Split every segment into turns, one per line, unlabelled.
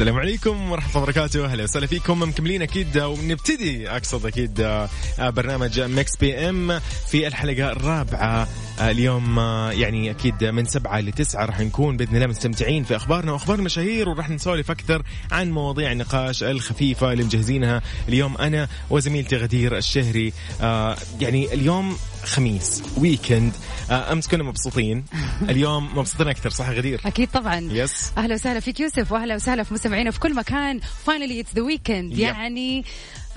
السلام عليكم ورحمة الله وبركاته. أهلا وسهلا فيكم. مكملين أكيد ونبتدي أقصد أكيد آه، برنامج Mix PM في الحلقة الرابعة آه، اليوم آه، يعني أكيد من سبعة لتسعة راح نكون بإذن الله مستمتعين في أخبارنا وأخبار المشاهير وراح نسولف أكثر عن مواضيع النقاش الخفيفة اللي مجهزينها اليوم أنا وزميلتي غدير الشهري. آه، يعني اليوم خميس. weekend آه، أمس كنا مبسوطين. اليوم مبسوطين أكثر صح غدير؟
أكيد طبعا.
yes
أهلا وسهلا فيك يوسف واهلا وسهلا في مستمعينا في كل مكان. finally it's the
weekend.
يعني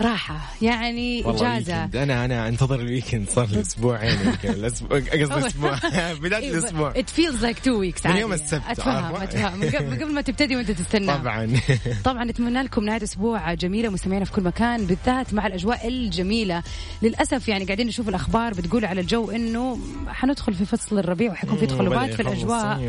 راحة يعني weekend.
أنا أنا أنتظر ال weekend صار لي الأسبوع قصدي أسبوع. بداية الأسبوع.
it feels like two weeks
من يوم السبت،
أتفهم
عارفة؟
أتفهم. من قبل ما تبتدي وأنت تستنى.
طبعا.
طبعا نتمنى لكم نهاية أسبوع جميلة مستمعينا في كل مكان. بالذات مع الأجواء الجميلة. للأسف يعني قاعدين نشوف الأخبار بتقول على الجو إنه حندخل في فصل الربيع وحيكون في تقلبات في
الأجواء.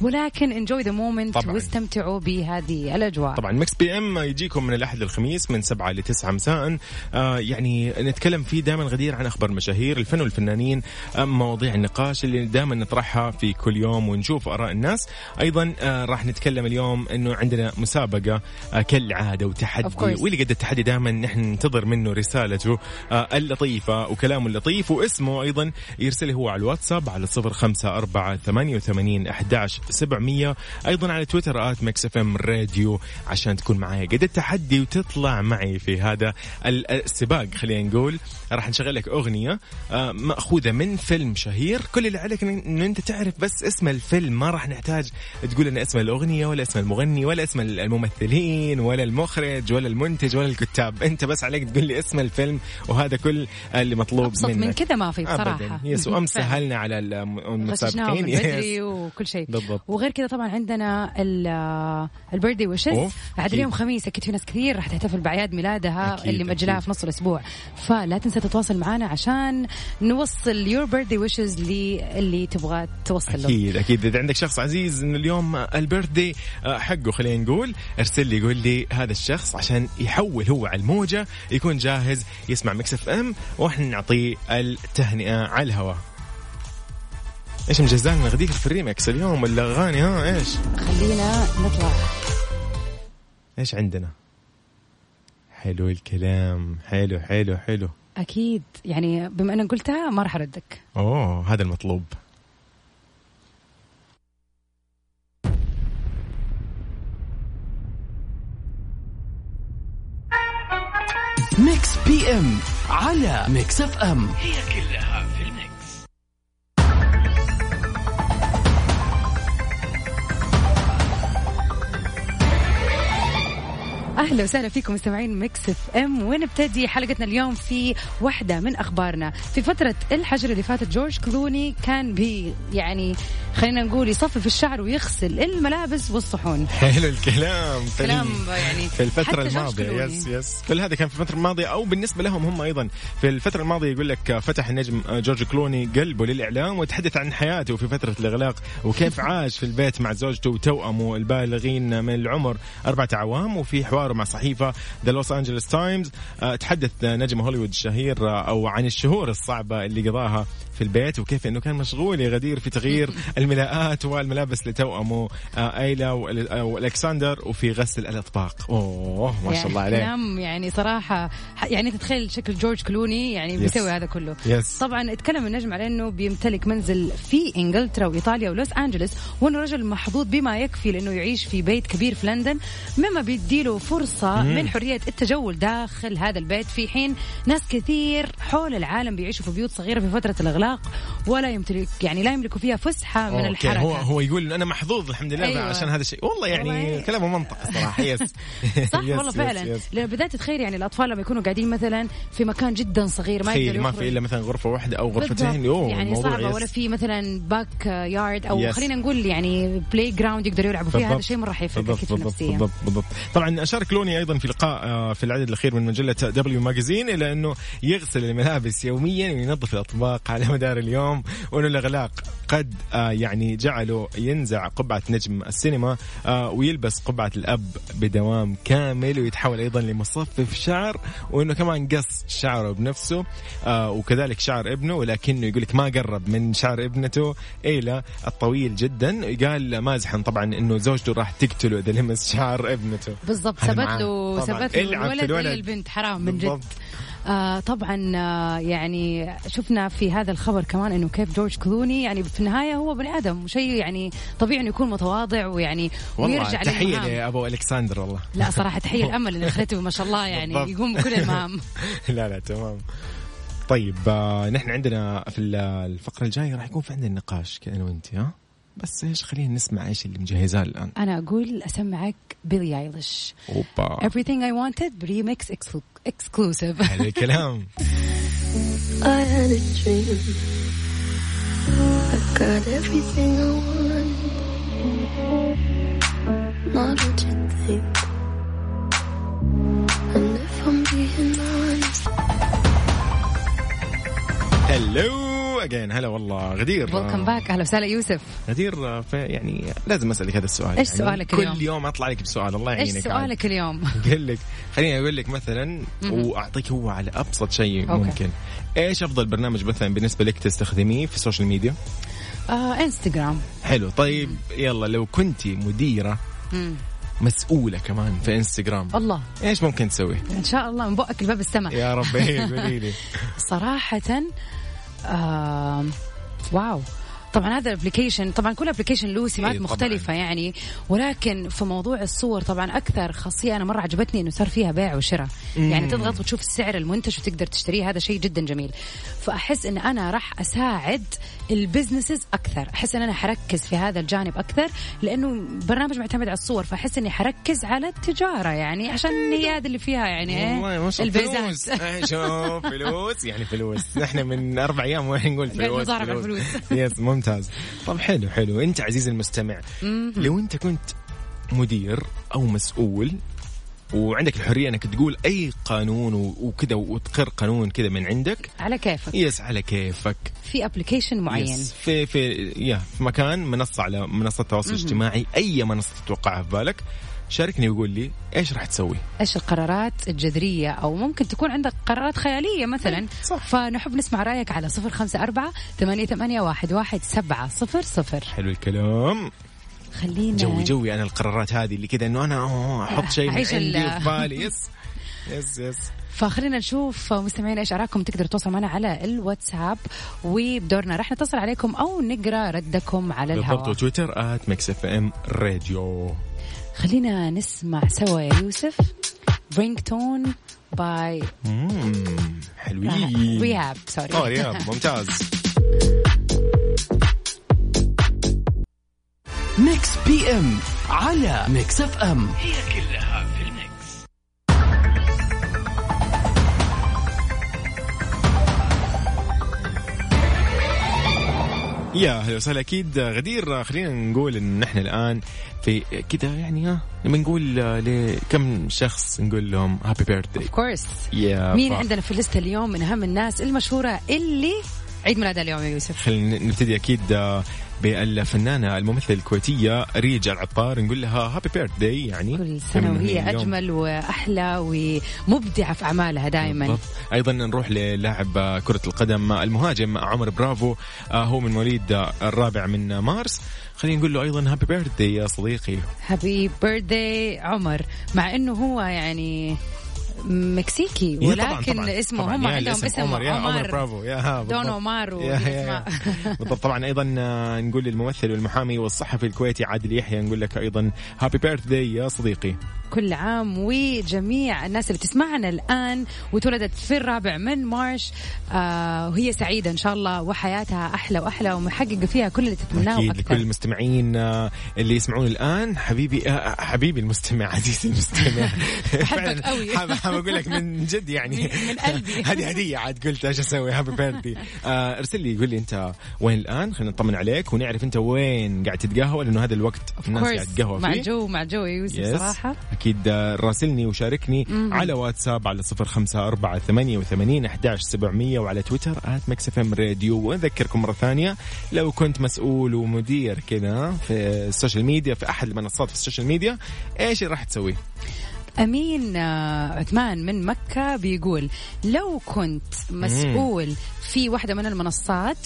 ولكن enjoy the
moment.
واستمتعوا بهذه الأجواء
طبعا Mix PM يجيكم من الأحد للخميس من سبعة ل 9 مساء آه يعني نتكلم فيه دائما غدير عن أخبار المشاهير الفن والفنانين آه مواضيع النقاش اللي دائما نطرحها في كل يوم ونشوف آراء الناس أيضا آه راح نتكلم اليوم إنه عندنا مسابقة آه
كالعادة
وتحدي. واللي قد التحدي دائما نحن ننتظر منه رسالته آه اللطيفة وكلامه اللطيف واسمه أيضا يرسله هو على الواتساب على 054 88 11 700 أيضا على تويتر at Mix FM Radio عشان تكون معي قد التحدي وتطلع معي في هذا ال- السباق خلينا نقول. راح نشغل لك أغنية آه، مأخوذة من فيلم شهير. كل اللي عليك انه أنت تعرف بس اسم الفيلم. ما راح نحتاج تقول لنا اسم الأغنية ولا اسم المغني ولا اسم الممثلين ولا المخرج ولا المنتج ولا الكتاب. أنت بس عليك تقول لي اسم الفيلم وهذا كل اللي مطلوب
أبسط
منك.
من كذا ما في بصراحة.
ابدا yes وامس. سهلنا على المسابقين. يس.
وكل شيء.
بالضبط.
وغير كذا طبعا عندنا ال birthday
wishes.
عاد. اليوم خميس أكيد في ناس كثير راح تحتفل بأعياد ميلادها
أكيد،
اللي مأجلاها
أكيد.
في نص الأسبوع. فلا تنسى تتواصل معنا عشان نوصل your birthday wishes للي تبغى توصل له.
أكيد أكيد. إذا عندك شخص عزيز انه اليوم ال birthday حقه خلينا نقول ارسل لي يقول لي هذا الشخص عشان يحول هو على الموجة يكون جاهز يسمع Mix FM وإحنا نعطيه التهنئة على الهواء. إيش مجهزان لنا غدير في الريمكس اليوم ولا اغاني ها إيش؟
خلينا نطلع.
إيش عندنا؟ حلو الكلام. حلو حلو حلو.
أكيد. يعني بما إنك قلتها ما راح أردك.
أوه هذا المطلوب.
Mix FM على Mix FM هي كلها
أهلا وسهلا فيكم مستمعين Mix FM. ونبتدي حلقتنا اليوم في واحدة من أخبارنا. في فترة الحجر اللي فاتت جورج كلوني كان بي يعني خلينا نقول يصفف الشعر ويغسل الملابس والصحون.
حلو الكلام. في
كلام يعني
في الماضية.
كلوني.
yes yes كل هذا كان في الفترة الماضية أو بالنسبة لهم هم أيضا. في الفترة الماضية يقول لك فتح النجم جورج كلوني قلبه للإعلام وتحدث عن حياته في فترة الإغلاق وكيف عاش في البيت مع زوجته وتوأمه البالغين من العمر أربعة أعوام وفي حواره مع صحيفة The Los Angeles Times تحدث نجم هوليوود الشهير آه، أو عن الشهور الصعبة اللي قضاها في البيت وكيف إنه كان مشغول يا غدير في تغيير الملاءات والملابس لتوأمه آه، أيلا وألكسندر وفي غسل الأطباق. أوه ما شاء الله عليه
يعني صراحة يعني تتخيل شكل جورج كلوني يعني بيسوي هذا كله.
yes.
طبعا اتكلم النجم على إنه بيمتلك منزل في إنجلترا وإيطاليا ولوس أنجلوس وأنه رجل محظوظ بما يكفي لإنه يعيش في بيت كبير في لندن مما بيديله فرصة مم. من حرية التجول داخل هذا البيت. في حين ناس كثير حول العالم بيعيشوا في بيوت صغيرة في فترة الإغلاق. ولا يمتلك يعني لا يملكوا فيها فسحة من الحركة.
هو هو يقول أنا محظوظ الحمد لله أيوة. عشان هذا الشيء. والله يعني والله كلامه منطق صراحة. yes
صح yes والله فعلا. لأن بدأت تتخيل يعني الأطفال لما يكونوا قاعدين مثلا في مكان جدا صغير
ما يقدروا ما في إلا مثلا غرفة واحدة أو غرفتين.
يعني صعبة ولا في مثلا backyard أو yes. خلينا نقول يعني playground يقدروا يلعبوا فيها. هذا شيء مرة حيفرق
بالضبط بالضبط, بالضبط بالضبط. طبعا أشار كلوني أيضا في لقاء آه، في العدد الأخير من مجلة دبليو ماجازين إلى أنه يغسل الملابس يوميا وينظف الأطباق على مدار اليوم وانه الأغلاق قد آه، يعني جعله ينزع قبعة نجم السينما آه، ويلبس قبعة الأب بدوام كامل ويتحول أيضا لمصفف شعر وإنه كمان قص شعره بنفسه وكذلك شعر ابنه ولكنه يقول لك ما قرب من شعر ابنته. إيلا الطويل جدا قال مازحا طبعا إنه زوجته راح تقتله إذا لمس شعر ابنته.
بالضبط ثبت له ثبت له الولد, الولد البنت حرام من جد. آه طبعا آه يعني شفنا في هذا الخبر كمان إنه كيف جورج كلوني يعني في النهاية هو بني آدم وشيء يعني طبيعي إنه يكون متواضع ويعني ويرجع
تحية لأبو ألكسندر والله.
لا صراحة تحية لأمل اللي خليته ما شاء الله يعني يقوم بكل المهام.
لا لا تمام. طيب آه نحن عندنا في الفقرة الجاية راح يكون في عندنا نقاش كأنا وإنت ها؟ بس إيش خلينا نسمع إيش اللي مجهزاه الان
أنا أقول اسمعك Billie Eilish
اوبا
everything I wanted remix exclusive
حلو الكلام
I had a dream I got everything I want Not what you think And if I'm being honest
Hello اجين هلا والله. غدير
ويلكم باك أهلا وسهلا يوسف.
غدير يعني لازم أسألك هذا السؤال
إيش يعني سؤالك اليوم؟
كل يوم أطلع لك بسؤال الله يعينك.
إيش سؤالك اليوم؟
أقول لك خليني أقول لك مثلا وأعطيك هو على أبسط شيء ممكن. إيش أفضل برنامج مثلا بالنسبة لك تستخدميه في السوشيال ميديا؟
آه إنستغرام.
حلو. طيب يلا لو كنتي مديرة مسؤولة كمان في إنستغرام
الله.
إيش ممكن تسوي؟
إن شاء الله من بقك لباب السماء.
يا رب قولي لي.
صراحة آه wow طبعا هذا ال application طبعا كل application له سمات إيه مختلفة يعني ولكن في موضوع الصور طبعا أكثر خاصية أنا مرة عجبتني إنه صار فيها بيع وشراء. يعني تضغط وتشوف سعر المنتج وتقدر تشتريه هذا شيء جدا جميل. فأحس إن أنا راح أساعد ال businesses أكثر. أحس إن أنا حركز في هذا الجانب أكثر لأنه برنامج معتمد على الصور فأحس إني حركز على التجارة يعني عشان هي هذه اللي فيها يعني
إيه ال business. إيه، شوف فلوس. يعني فلوس. نحن من أربع أيام وين نقول فلوس
فلوس.
yes ممتاز. طب حلو حلو. انت عزيزي المستمع لو انت كنت مدير أو مسؤول وعندك الحرية إنك تقول أي قانون وكذا وتقر قانون كذا من عندك
على كيفك.
yes على كيفك.
في application معين. yes
في في يا في مكان منصة على منصة التواصل الاجتماعي أي منصة تتوقعها في بالك. شاركني وقول لي إيش راح تسوي؟
إيش القرارات الجذرية؟ أو ممكن تكون عندك قرارات خيالية مثلا.
صح.
فنحب نسمع رأيك على صفر خمسة أربعة ثمانية, ثمانية واحد, واحد سبعة صفر صفر.
حلو الكلام.
خلينا
جوي جوي أنا القرارات هذه اللي كذا إنه أنا أحط شيء عندي في بالي. Yes yes yes.
فخلينا نشوف مستمعينا إيش أراكم. تقدروا تتواصلوا معنا على الواتساب وبدورنا. راح نتصل عليكم أو نقرأ ردكم على الهواء.
بالضبط تويتر at FM Radio.
خلينا نسمع سوا يا يوسف. برينج تون باي
حلوين.
رياب sorry
آه رياب ممتاز.
Mix PM على Mix FM.
هي كلها
يا أهلا وسهلا. أكيد غدير. خلينا نقول إن نحن الآن في كذا يعني ها لما نقول لكم شخص نقول لهم happy
birthday of
course
مين ف... عندنا في الليسته اليوم من أهم الناس المشهورة اللي عيد ميلادها اليوم يا يوسف.
خلينا نبتدي أكيد آه، بالفنانة الممثلة الكويتية أريج العطار. نقول لها happy birthday يعني
كل سنة وهي. أجمل وأحلى ومبدعة في أعمالها دائما.
أيضا نروح للاعب آه، كرة القدم آه، المهاجم عمر برافو هو من مواليد الرابع من مارس. خلينا نقول له أيضا happy birthday يا صديقي.
Happy birthday عمر. مع إنه هو يعني مكسيكي
إيه طبعاً،
ولكن
طبعاً.
اسمه
طبعاً.
هم عندهم اسم
عمر يا عمر
عمر
برافو يا.
دون عمر.
بالضبط طبعا أيضا آه، نقول للممثل والمحامي والصحفي الكويتي عادل يحيى نقول لك أيضا هابي بيرث يا صديقي
كل عام وجميع الناس اللي تسمعنا الآن وتولدت في الرابع من مارش آه وهي سعيدة إن شاء الله وحياتها أحلى وأحلى ومحققة فيها كل اللي تتمناه
أكيد لكل المستمعين آه، اللي يسمعون الآن حبيبي آه، حبيبي المستمع عزيزي المستمع. فعلاً.
قوي.
حاب أقول لك من جد يعني.
من- قلبي.
هذه هدية عاد قلت إيش أسوي؟ Happy birthday ارسل لي قول لي أنت وين الآن؟ خلينا نطمن عليك ونعرف أنت وين قاعد تتقهوى لأنه هذا الوقت الناس قاعد. تتقهوى
مع
فيه.
جو مع جو يا يوسف
Yes.
صراحة.
أكيد راسلني وشاركني على واتساب على صفر خمسة أربعة ثمانية وثمانين أحداش سبعمية وعلى تويتر at Mix FM Radio. وأذكركم مرة ثانية لو كنت مسؤول ومدير كذا في ال social media في أحد المنصات في ال social media إيش اللي راح تسويه؟
أمين آه، عثمان من مكة بيقول لو كنت مسؤول في واحدة من المنصات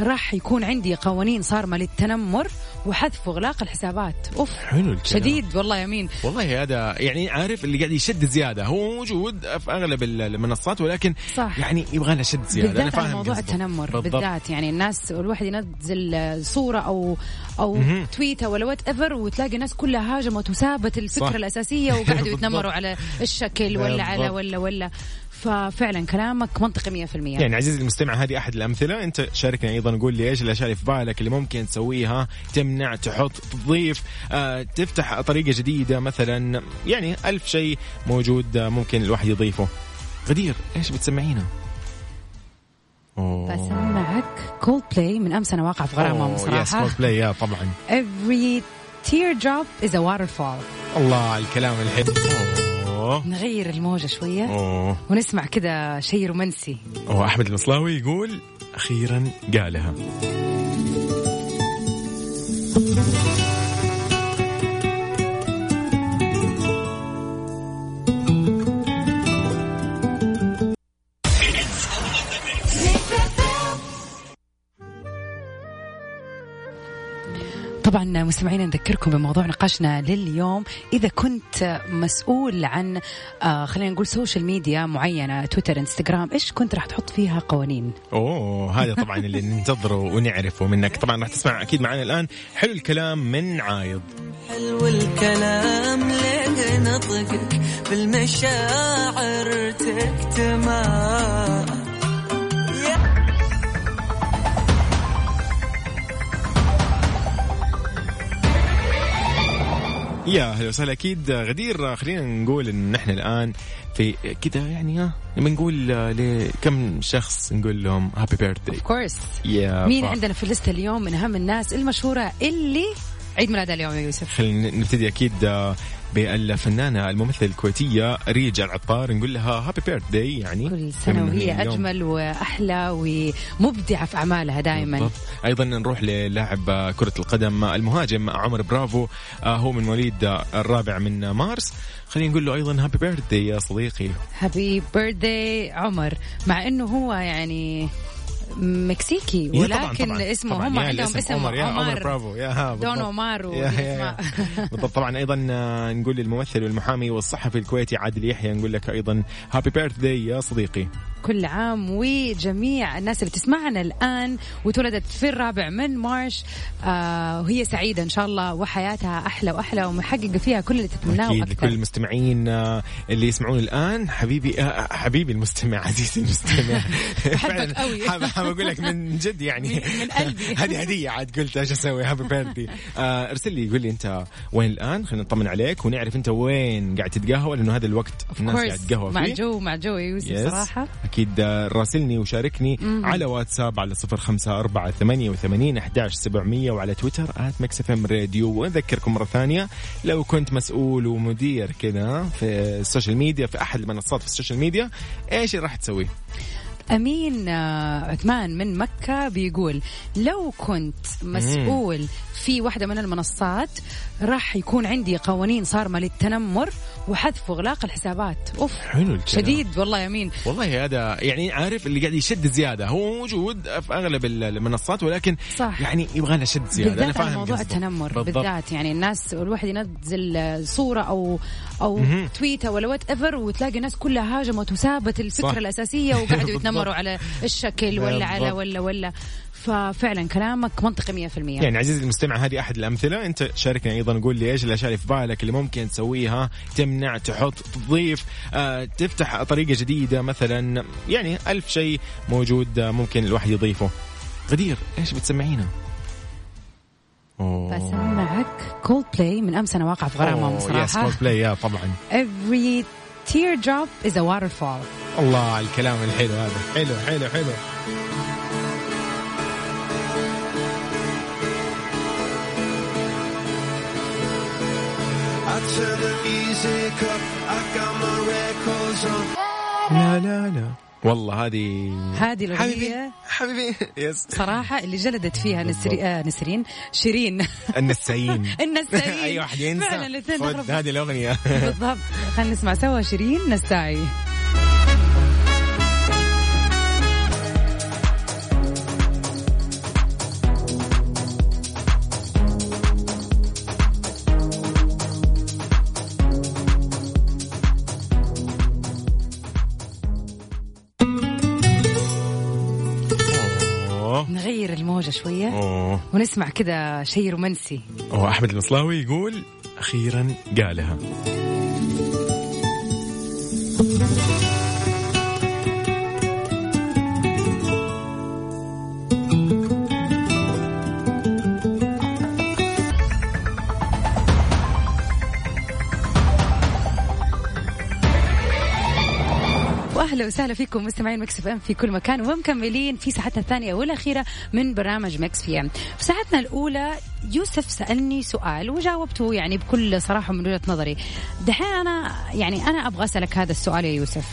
راح يكون عندي قوانين صارمة للتنمر وحذف وإغلاق الحسابات أوف
حلو الكلام.
شديد والله يا أمين
والله هذا يعني عارف اللي قاعد يشد زيادة هو موجود في أغلب المنصات ولكن
صح.
يعني يبغى له شد زيادة أنا
بالذات على
فاهم
موضوع
قصده.
التنمر
بالضبط.
بالذات يعني الناس الواحد ينزل صورة أو أو
مهم.
تويتة ولا وات ايفر وتلاقي الناس كلها هاجمت وسابت الفكرة
صح.
الأساسية وقعدوا يتنمروا. على الشكل ولا على. ولا ولا ففعلا كلامك منطقي 100%
يعني عزيزي المستمع هذه أحد الأمثلة أنت شاركنا أيضا قول لي إيش الأشياء اللي في بالك اللي ممكن تسويها تمنع تحط تضيف آه، تفتح طريقة جديدة مثلا. يعني ألف شيء موجود آه، ممكن الواحد يضيفه. غدير إيش بتسمعينا؟ أوه.
بسمعك كولد بلاي من أمس أنا واقعة في غرامهم
yes
صراحة
Cold play يا طبعا.
Every teardrop is a waterfall.
الله على الكلام الحلو.
نغير الموجة شوية.
أوه.
ونسمع كذا شيء رومانسي.
أوه أحمد المصلاوي يقول أخيرا قالها.
طبعا مستمعينا نذكركم بموضوع نقاشنا لليوم. إذا كنت مسؤول عن آه خلينا نقول social media معينة تويتر انستغرام إيش كنت راح تحط فيها قوانين؟
أوه هذا طبعا اللي ننتظره ونعرفه منك. طبعا راح تسمع أكيد معنا الآن حلو الكلام من عايض.
حلو الكلام ليه نطقك بالمشاعر تكتمل
يا هلا وسهلا. أكيد غدير خلينا نقول إن إحنا الآن في كذا يعني ها لما نقول لكم شخص نقول لهم happy
birthday of
course
مين
ف-
عندنا في الليسته اليوم من أهم الناس المشهورة اللي عيد ميلادها اليوم يا يوسف؟
خلينا نبتدي أكيد بالفنانة الممثلة الكويتية أريج العطار نقول لها happy birthday يعني.
كل
سنة
وهي. أجمل وأحلى ومبدعة في أعمالها دائما.
أيضا نروح للاعب كرة القدم المهاجم عمر برافو آه، هو من مواليد الرابع من مارس. خلينا نقول له أيضا happy birthday يا صديقي.
Happy birthday عمر. مع إنه هو يعني مكسيكي
إيه طبعاً،
ولكن
طبعاً.
اسمه
طبعاً.
هم عندهم اسم
عمر يا عمر
عمر
برافو يا ها
دون. عمر.
بالضبط طبعا أيضا آه، نقول للممثل والمحامي والصحفي الكويتي عادل يحيى نقول لك أيضا happy birthday يا صديقي
كل عام وجميع الناس اللي تسمعنا الآن وتولدت في الرابع من مارس آه وهي سعيدة إن شاء الله وحياتها أحلى وأحلى ومحققة فيها كل اللي تتمناه وأكثر.
لكل المستمعين آه، اللي يسمعون الآن حبيبي آه، حبيبي المستمع عزيزي المستمع. فعلاً.
قوي.
حاب حاب أقول لك من جد يعني.
من- قلبي.
هذه هدية عاد قلت إيش أسوي؟ Happy birthday ارسل لي قول لي أنت وين الآن؟ خلينا نطمن عليك ونعرف أنت وين قاعد تتقهوى لأنه هذا الوقت الناس. قاعد تتقهوى
مع
فيه
جو مع جو يوسف
Yes.
صراحة.
أكيد آه، راسلني وشاركني على واتساب على صفر خمسة أربعة ثمانية وثمانين أحداش سبعمية وعلى تويتر at Mix FM Radio وأذكركم مرة ثانية لو كنت مسؤول ومدير كذا في ال social media في أحد المنصات في ال social media إيش راح تسويه؟
أمين آه، عثمان من مكة بيقول لو كنت مسؤول في واحدة من المنصات راح يكون عندي قوانين صارمة للتنمر وحذف واغلاق الحسابات أوف
حلو الكلام.
شديد والله يا امين
والله هذا يعني عارف اللي قاعد يشد زيادة هو موجود في أغلب المنصات ولكن
صح.
يعني يبغى له شد زيادة
بالذات أنا
فاهم
موضوع
قصده.
التنمر
بالضبط.
بالذات يعني الناس الواحد ينزل صورة أو أو
مهم.
تويته ولا whatever وتلاقي الناس كلها هاجمت وسابت الفكرة
صح.
الأساسية وقعدوا. يتنمروا على الشكل ولا على. ولا ولا ففعلا كلامك منطقي 100%
يعني عزيزي المستمع هذه أحد الأمثلة. أنت شاركنا أيضا قول لي إيش الأشياء اللي في بالك اللي ممكن تسويها تمنع تحط تضيف آه، تفتح طريقة جديدة مثلا. يعني ألف شيء موجود آه، ممكن الواحد يضيفه. غدير إيش بتسمعينا؟ أوه.
بسمعك كولد بلاي من أمس أنا واقعة في غرامهم
yes
صراحة
Cold play يا طبعا.
Every teardrop is a waterfall.
الله على الكلام الحلو هذا. حلو حلو حلو.
I turn the music up, I got my records on.
لا لا لا. والله هذه
هذه
حبيبي
الأغنية
حبيبي يس
صراحة اللي جلدت فيها نسري... آه نسرين شيرين.
النسايين
النسايين
اي واحد ينسى. هذه الأغنية.
بالضبط. خلينا نسمع. سوا شيرين نساعي. نغير الموجة شوية
أوه.
ونسمع كذا شيء رومانسي.
أوه، أحمد المصلاوي يقول أخيرا قالها.
واهلا وسهلا فيكم مستمعين Mix FM في كل مكان ومكملين في ساعتنا الثانية والأخيرة من برنامج Mix في إم. في ساعتنا الأولى يوسف سألني سؤال وجاوبته يعني بكل صراحة من وجهة نظري. دحين أنا يعني أنا أبغى أسألك هذا السؤال يا يوسف.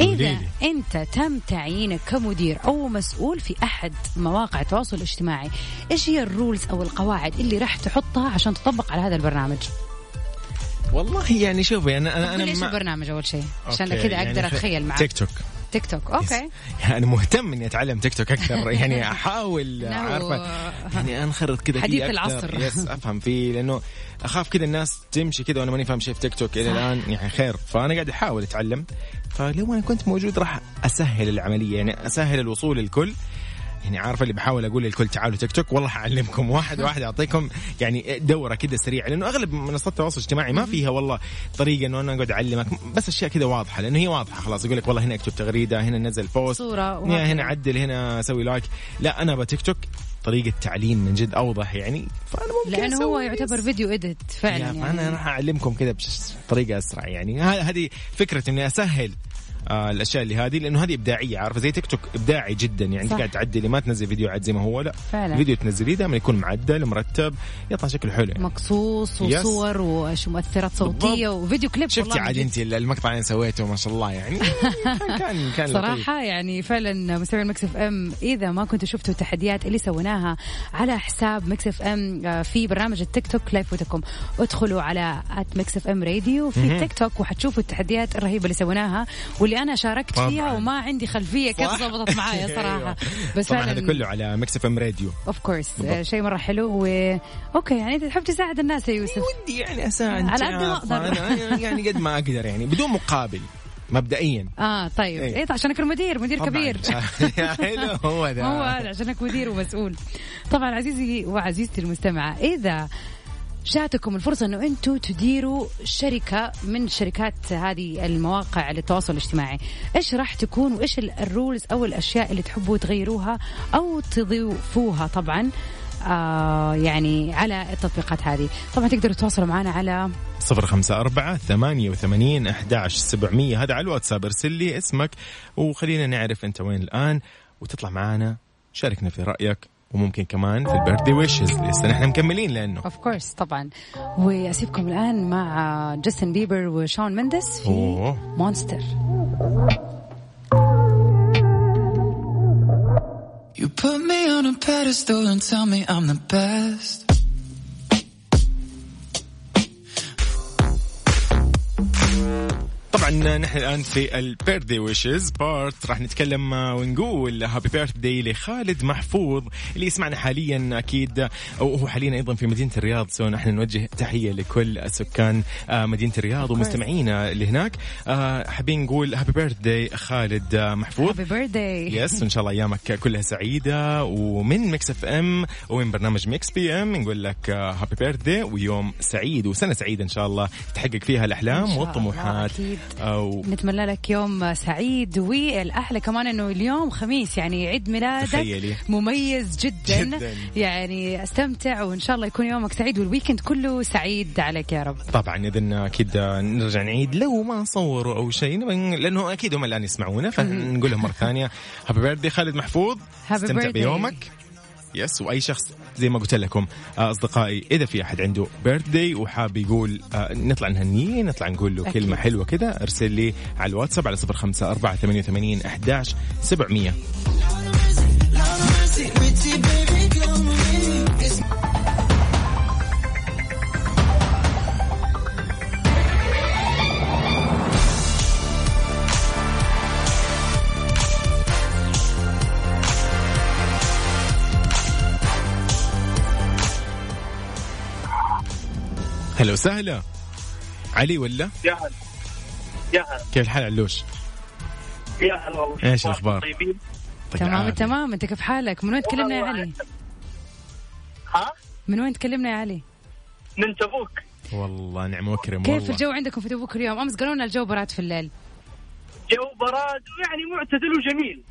إذا. أنت تم تعيينك كمدير أو مسؤول في أحد مواقع التواصل الاجتماعي إيش هي ال rules أو القواعد اللي راح تحطها عشان تطبق على هذا البرنامج
والله يعني شوفي أنا أنا
أنا
أنا
إيش
ما-
البرنامج أول شيء عشان كذا
يعني
أقدر
خ-
أتخيل معك.
تيك توك.
تيك توك okay.
يعني مهتم إني أتعلم تيك توك أكثر يعني
أحاول
عارفه يعني انخرط كذا
حديث. العصر.
yes أفهم فيه لأنه أخاف كذا الناس تمشي كذا وأنا ماني فاهم شيء في تيك توك إلى الآن يعني خير. فأنا قاعد أحاول أتعلم. فلو أنا كنت موجود راح أسهل العملية يعني أسهل الوصول للكل. يعني عارفة اللي بحاول أقول للكل تعالوا تيك توك والله حعلمكم واحد واحد أعطيكم يعني دورة كده سريعة لأنه أغلب منصات التواصل الاجتماعي ما فيها والله طريقة إنه أنا أقعد أعلمك بس أشياء كده واضحة لأنه هي واضحة خلاص يقول لك والله هنا أكتب تغريدة هنا نزل post
وهكذا.
هنا عدل هنا أسوي like لا أنا بتيك توك طريقة تعليم من جد أوضح يعني فأنا ممكن
لأنه هو يعتبر فيديو edit فعلا
يا
يعني.
فانا راح أعلمكم كذا بطريقه أسرع يعني. هذه فكرة إني أسهل آه الأشياء اللي هذه لأنه هذه إبداعية عارفة زي تيك توك إبداعي جدا يعني. أنت قاعد تعدلي ما تنزل فيديو عاد زي ما هو لا
فعلا.
الفيديو تنزليه دائما يكون معدل مرتب يطلع شكله حلو يعني.
مقصوص. وصور وش مؤثرات صوتية وفيديو كليب
شفتي عاد. أنت المقطع اللي سويته ما شاء الله يعني كان كان, كان لطيف.
صراحة يعني فعلا مستمعين Mix FM إذا ما كنتوا شفتوا التحديات اللي سويناها على حساب Mix FM آه، في برنامج التيك توك لا يفوتكم ادخلوا على at Mix FM Radio في تيك توك وحتشوفوا التحديات الرهيبة اللي سويناها واللي أنا شاركت
طبعاً.
فيها وما عندي خلفية كيف. ضبطت معايا
أيوة.
بس
طبعا هذا كله على Mix FM
Radio of
course.
شيء مرة حلو و okay يعني انت تحب تساعد الناس يا يوسف
ودي يعني أساعد
على قد ما.
أنا يعني قد ما أقدر يعني بدون مقابل مبدئيا
آه طيب
إيه.
إيه عشان اكون مدير مدير
طبعاً.
كبير
حلو هو ذا
هو هذا عشانك مدير ومسؤول طبعا عزيزي وعزيزتي المستمعة إذا جاتكم الفرصة أنه أنتم تديروا شركة من شركات هذه المواقع للتواصل الاجتماعي. إيش راح تكون وإيش ال- ال rules أو الأشياء اللي تحبوا تغيروها أو تضيفوها طبعا آه يعني على التطبيقات هذه. طبعا تقدروا تتواصلوا معنا على
صفر خمسة أربعة ثمانية وثمانين أحداش سبعمية. هذا على الواتساب ارسل لي اسمك وخلينا نعرف أنت وين الآن. وتطلع معنا شاركنا في رأيك. وممكن كمان في ال birthday wishes لسه نحن مكملين لأنه.
of course طبعا. وأسيبكم الآن مع جاستن بيبر وشون منديز في Monster
You put me on a pedestal and tell me I'm the best.
طبعا نحن الآن في ال birthday wishes part راح نتكلم ونقول happy birthday لخالد محفوظ اللي يسمعنا حاليا أكيد. وهو حاليا أيضا في مدينة الرياض. so نحن نوجه تحية لكل سكان آه، مدينة الرياض ومستمعينا اللي هناك. آه، حابين نقول happy birthday خالد آه، محفوظ.
happy birthday
yes وإن شاء الله أيامك كلها سعيدة. ومن Mix FM ومن برنامج Mix PM نقول لك happy birthday ويوم سعيد وسنة سعيدة إن شاء الله. تحقق فيها
الأحلام
والطموحات.
أكيد.
أو
نتمنى لك يوم سعيد والأحلى كمان إنه اليوم خميس يعني عيد ميلادك
تخيلي.
مميز جدا,
جداً.
يعني استمتع وإن شاء الله يكون يومك سعيد وال weekend كله سعيد عليك يا رب
طبعا اذا أكيد نرجع نعيد لو ما صوروا أو شيء لأنه أكيد هم الآن يسمعونا فنقول لهم مرة ثانية happy birthday خالد محفوظ استمتع. بيومك yes وأي شخص زي ما قلت لكم آه، أصدقائي إذا في أحد عنده بيرث داي وحاب يقول آه، نطلع نهنيه نطلع نقول له
أكيد.
كلمه حلوة كذا ارسل لي على الواتساب على 05 488 11 700 هلا وسهلا. علي ولا؟
يا هلا. يا هلا.
كيف الحال علوش؟
يا هلا والله.
إيش الأخبار؟
طيبين؟
طيب
تمام. تمام. أنت كيف حالك؟ من وين تكلمنا يا علي؟
ها؟
من وين تكلمنا يا علي؟
من تبوك.
والله نعم وكرم
كيف
والله.
الجو عندكم في تبوك اليوم؟ أمس قالوا لنا الجو براد في الليل.
جو براد يعني معتدل وجميل.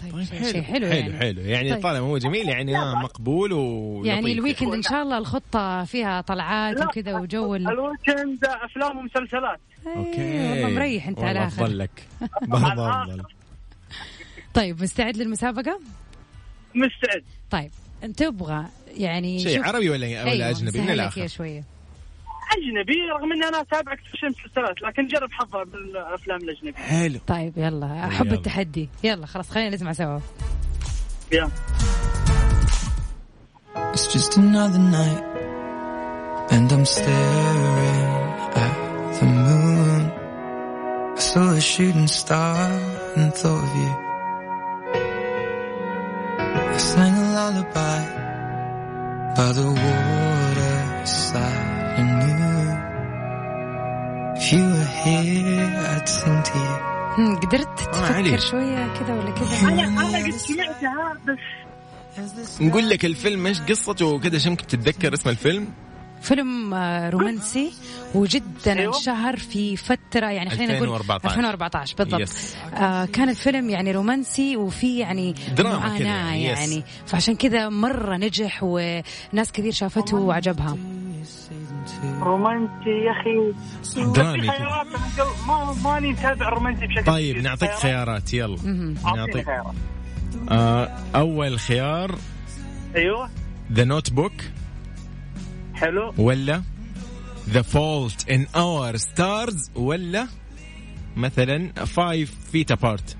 طيب,
طيب
شيء
حلو.
شيء حلو
حلو
يعني.
حلو. يعني
طيب.
طالما هو جميل يعني آه مقبول و
يعني ال weekend إن شاء الله الخطة فيها طلعات وكذا وجو ال...
ال weekend أفلام ومسلسلات.
أي، والله مريح أنت على آخر.
افضل لك أفضل.
طيب مستعد للمسابقة؟
مستعد.
طيب أنت تبغى يعني
شيء عربي ولا ولا
أيوة،
أجنبي؟ من
الآخر. شوية.
أجنبي رغم إني أنا أتابع كثير شيء مسلسلات لكن جرب حظها بالأفلام الأجنبية
حلو
طيب يلا أحب
يلا.
التحدي يلا خلاص خلينا نسمع سوا
يلا
It's just another night, and I'm staring at the moon. I saw a shooting star and thought of you. I sang a lullaby by the waterside here, I'd sing to you.
هم، قدرت تفكر
علي.
شوية كذا ولا كذا
أنا أنا قد سمعتها بس
نقول لك الفيلم إيش قصته وكذا عشان يمكن تتذكر اسم الفيلم
فيلم آه، رومانسي وجدا
أيوة.
انشهر في فترة يعني خلينا نقول
2014.
2014 بالضبط
yes.
آه كان الفيلم يعني رومانسي وفي يعني
دراما كذا
معاناه
يعني، yes.
يعني فعشان كذا مرة نجح وناس كثير شافته وعجبها
رومانسي يا أخي.
درامي
ما ماني متابع رومانسي بشكل
طيب. نعطيك خيارات. يلا. نعطيك.
خيارات.
آه أول خيار. أيوه. The Notebook
حلو.
ولا The Fault in Our Stars ولا مثلا Five
Feet Apart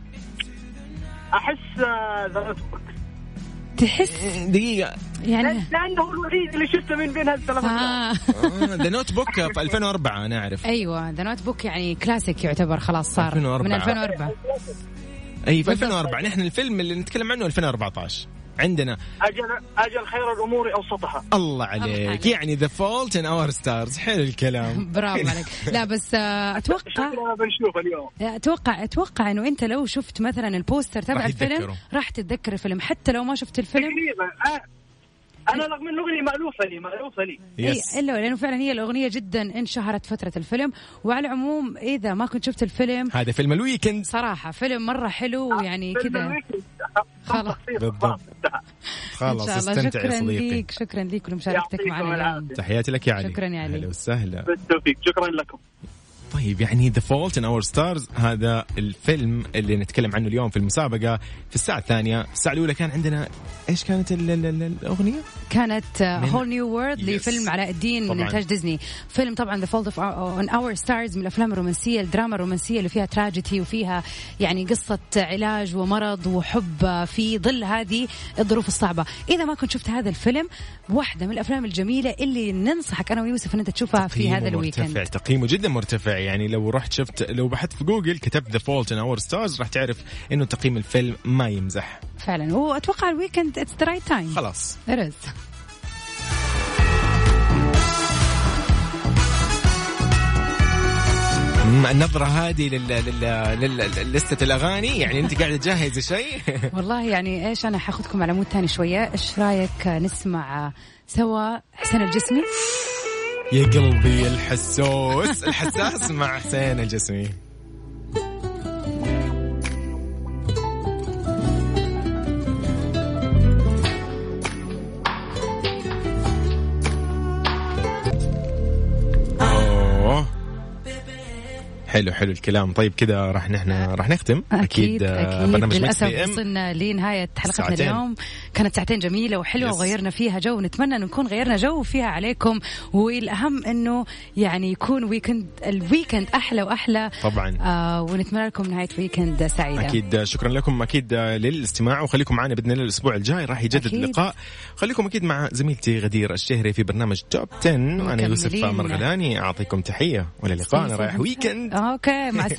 أحس The Notebook
تحس؟
دقيقة.
يعني
لأنه هو الوحيد اللي شفته من بين هالثلاث.
The Notebook في 2004 أنا
أعرف. أيوه The Notebook يعني كلاسيك يعتبر خلاص صار.
2004.
من 2004
أي في 2004 نحن الفيلم اللي نتكلم عنه 2014 عندنا.
أجل أجل خير الأمور أوسطها.
الله عليك. يعني The Fault in Our Stars حلو الكلام.
برافو عليك. لا بس آه،
أتوقع بنشوف اليوم.
أتوقع أتوقع إنه أنت لو شفت مثلا ال poster
تبع
الفيلم. راح تتذكر الفيلم. حتى لو ما شفت الفيلم.
تقريبا. آه. أنا رغم انه اغنيه مألوفة لي مألوفة لي.
يس
اي إلا لأنه فعلا هي الأغنية جدا انشهرت فترة الفيلم. وعلى العموم إذا ما كنت شفت الفيلم
هذا فيلم الويكند.
صراحة فيلم مرة حلو ويعني
فيلم
كذا. خلاص.
بالضبط. خلاص
إن شاء الله.
استمتع يا
شكرا
صديقي.
ليك شكرا ليك ولمشاركتك معنا اليوم.
تحياتي لك يا علي.
شكراً يا علي.
هلا وسهلا.
بالتوفيق. شكرا لكم.
طيب يعني The Fault in Our Stars هذا الفيلم اللي نتكلم عنه اليوم في المسابقة في الساعة الثانية. الساعة الأولى كان عندنا إيش كانت ال- ال- ال- الأغنية؟
كانت Whole New World
Yes.
لفيلم علاء الدين من. انتاج ديزني. فيلم طبعا The Fault in Our Stars من الأفلام الرومانسية الدراما الرومانسية اللي فيها تراجيدي وفيها يعني قصة علاج ومرض وحب في ظل هذه الظروف الصعبة. إذا ما كنت شفت هذا الفيلم واحدة من الأفلام الجميلة اللي ننصحك أنا ويوسف إن أنت تشوفها في هذا ال
weekend. تقييمه جدا مرتفع. يعني لو رحت شفت لو بحثت في جوجل كتبت The Fault in Our Stars راح تعرف إنه تقييم الفيلم ما يمزح.
فعلا. وأتوقع ال weekend it's the right time
خلاص. م- النظرة هذه لل... لل... لل... لستة الأغاني يعني أنت قاعدة تجهزي شيء؟
والله يعني إيش أنا حاخذكم على mood ثاني شوية. إيش رأيك نسمع سوا حسين الجسمي؟
يا قلبي الحسوس. الحسوس مع حسين الجسمي. حلو حلو الكلام. طيب كذا راح نحن راح نختم.
أكيد
آه،
أكيد.
برنامج
للأسف
بي إم.
وصلنا لنهاية حلقتنا
ساعتين.
اليوم. كانت ساعتين جميلة
وحلوة.
وغيرنا فيها جو. نتمنى أن نكون غيرنا جو فيها عليكم. والأهم أنه يعني يكون weekend ال weekend أحلى وأحلى.
طبعا.
آه ونتمنى لكم نهاية weekend سعيدة.
أكيد. شكرا لكم. أكيد للاستماع. وخليكم معنا بإذن الله الأسبوع الجاي. راح يجدد
أكيد.
اللقاء. خليكم أكيد مع زميلتي غدير الشهري في برنامج Top 10 وأنا يوسف. مرغلاني أعطيكم تحية. وإلى اللقاء
أنا
رايح weekend
أوكي مع السلامه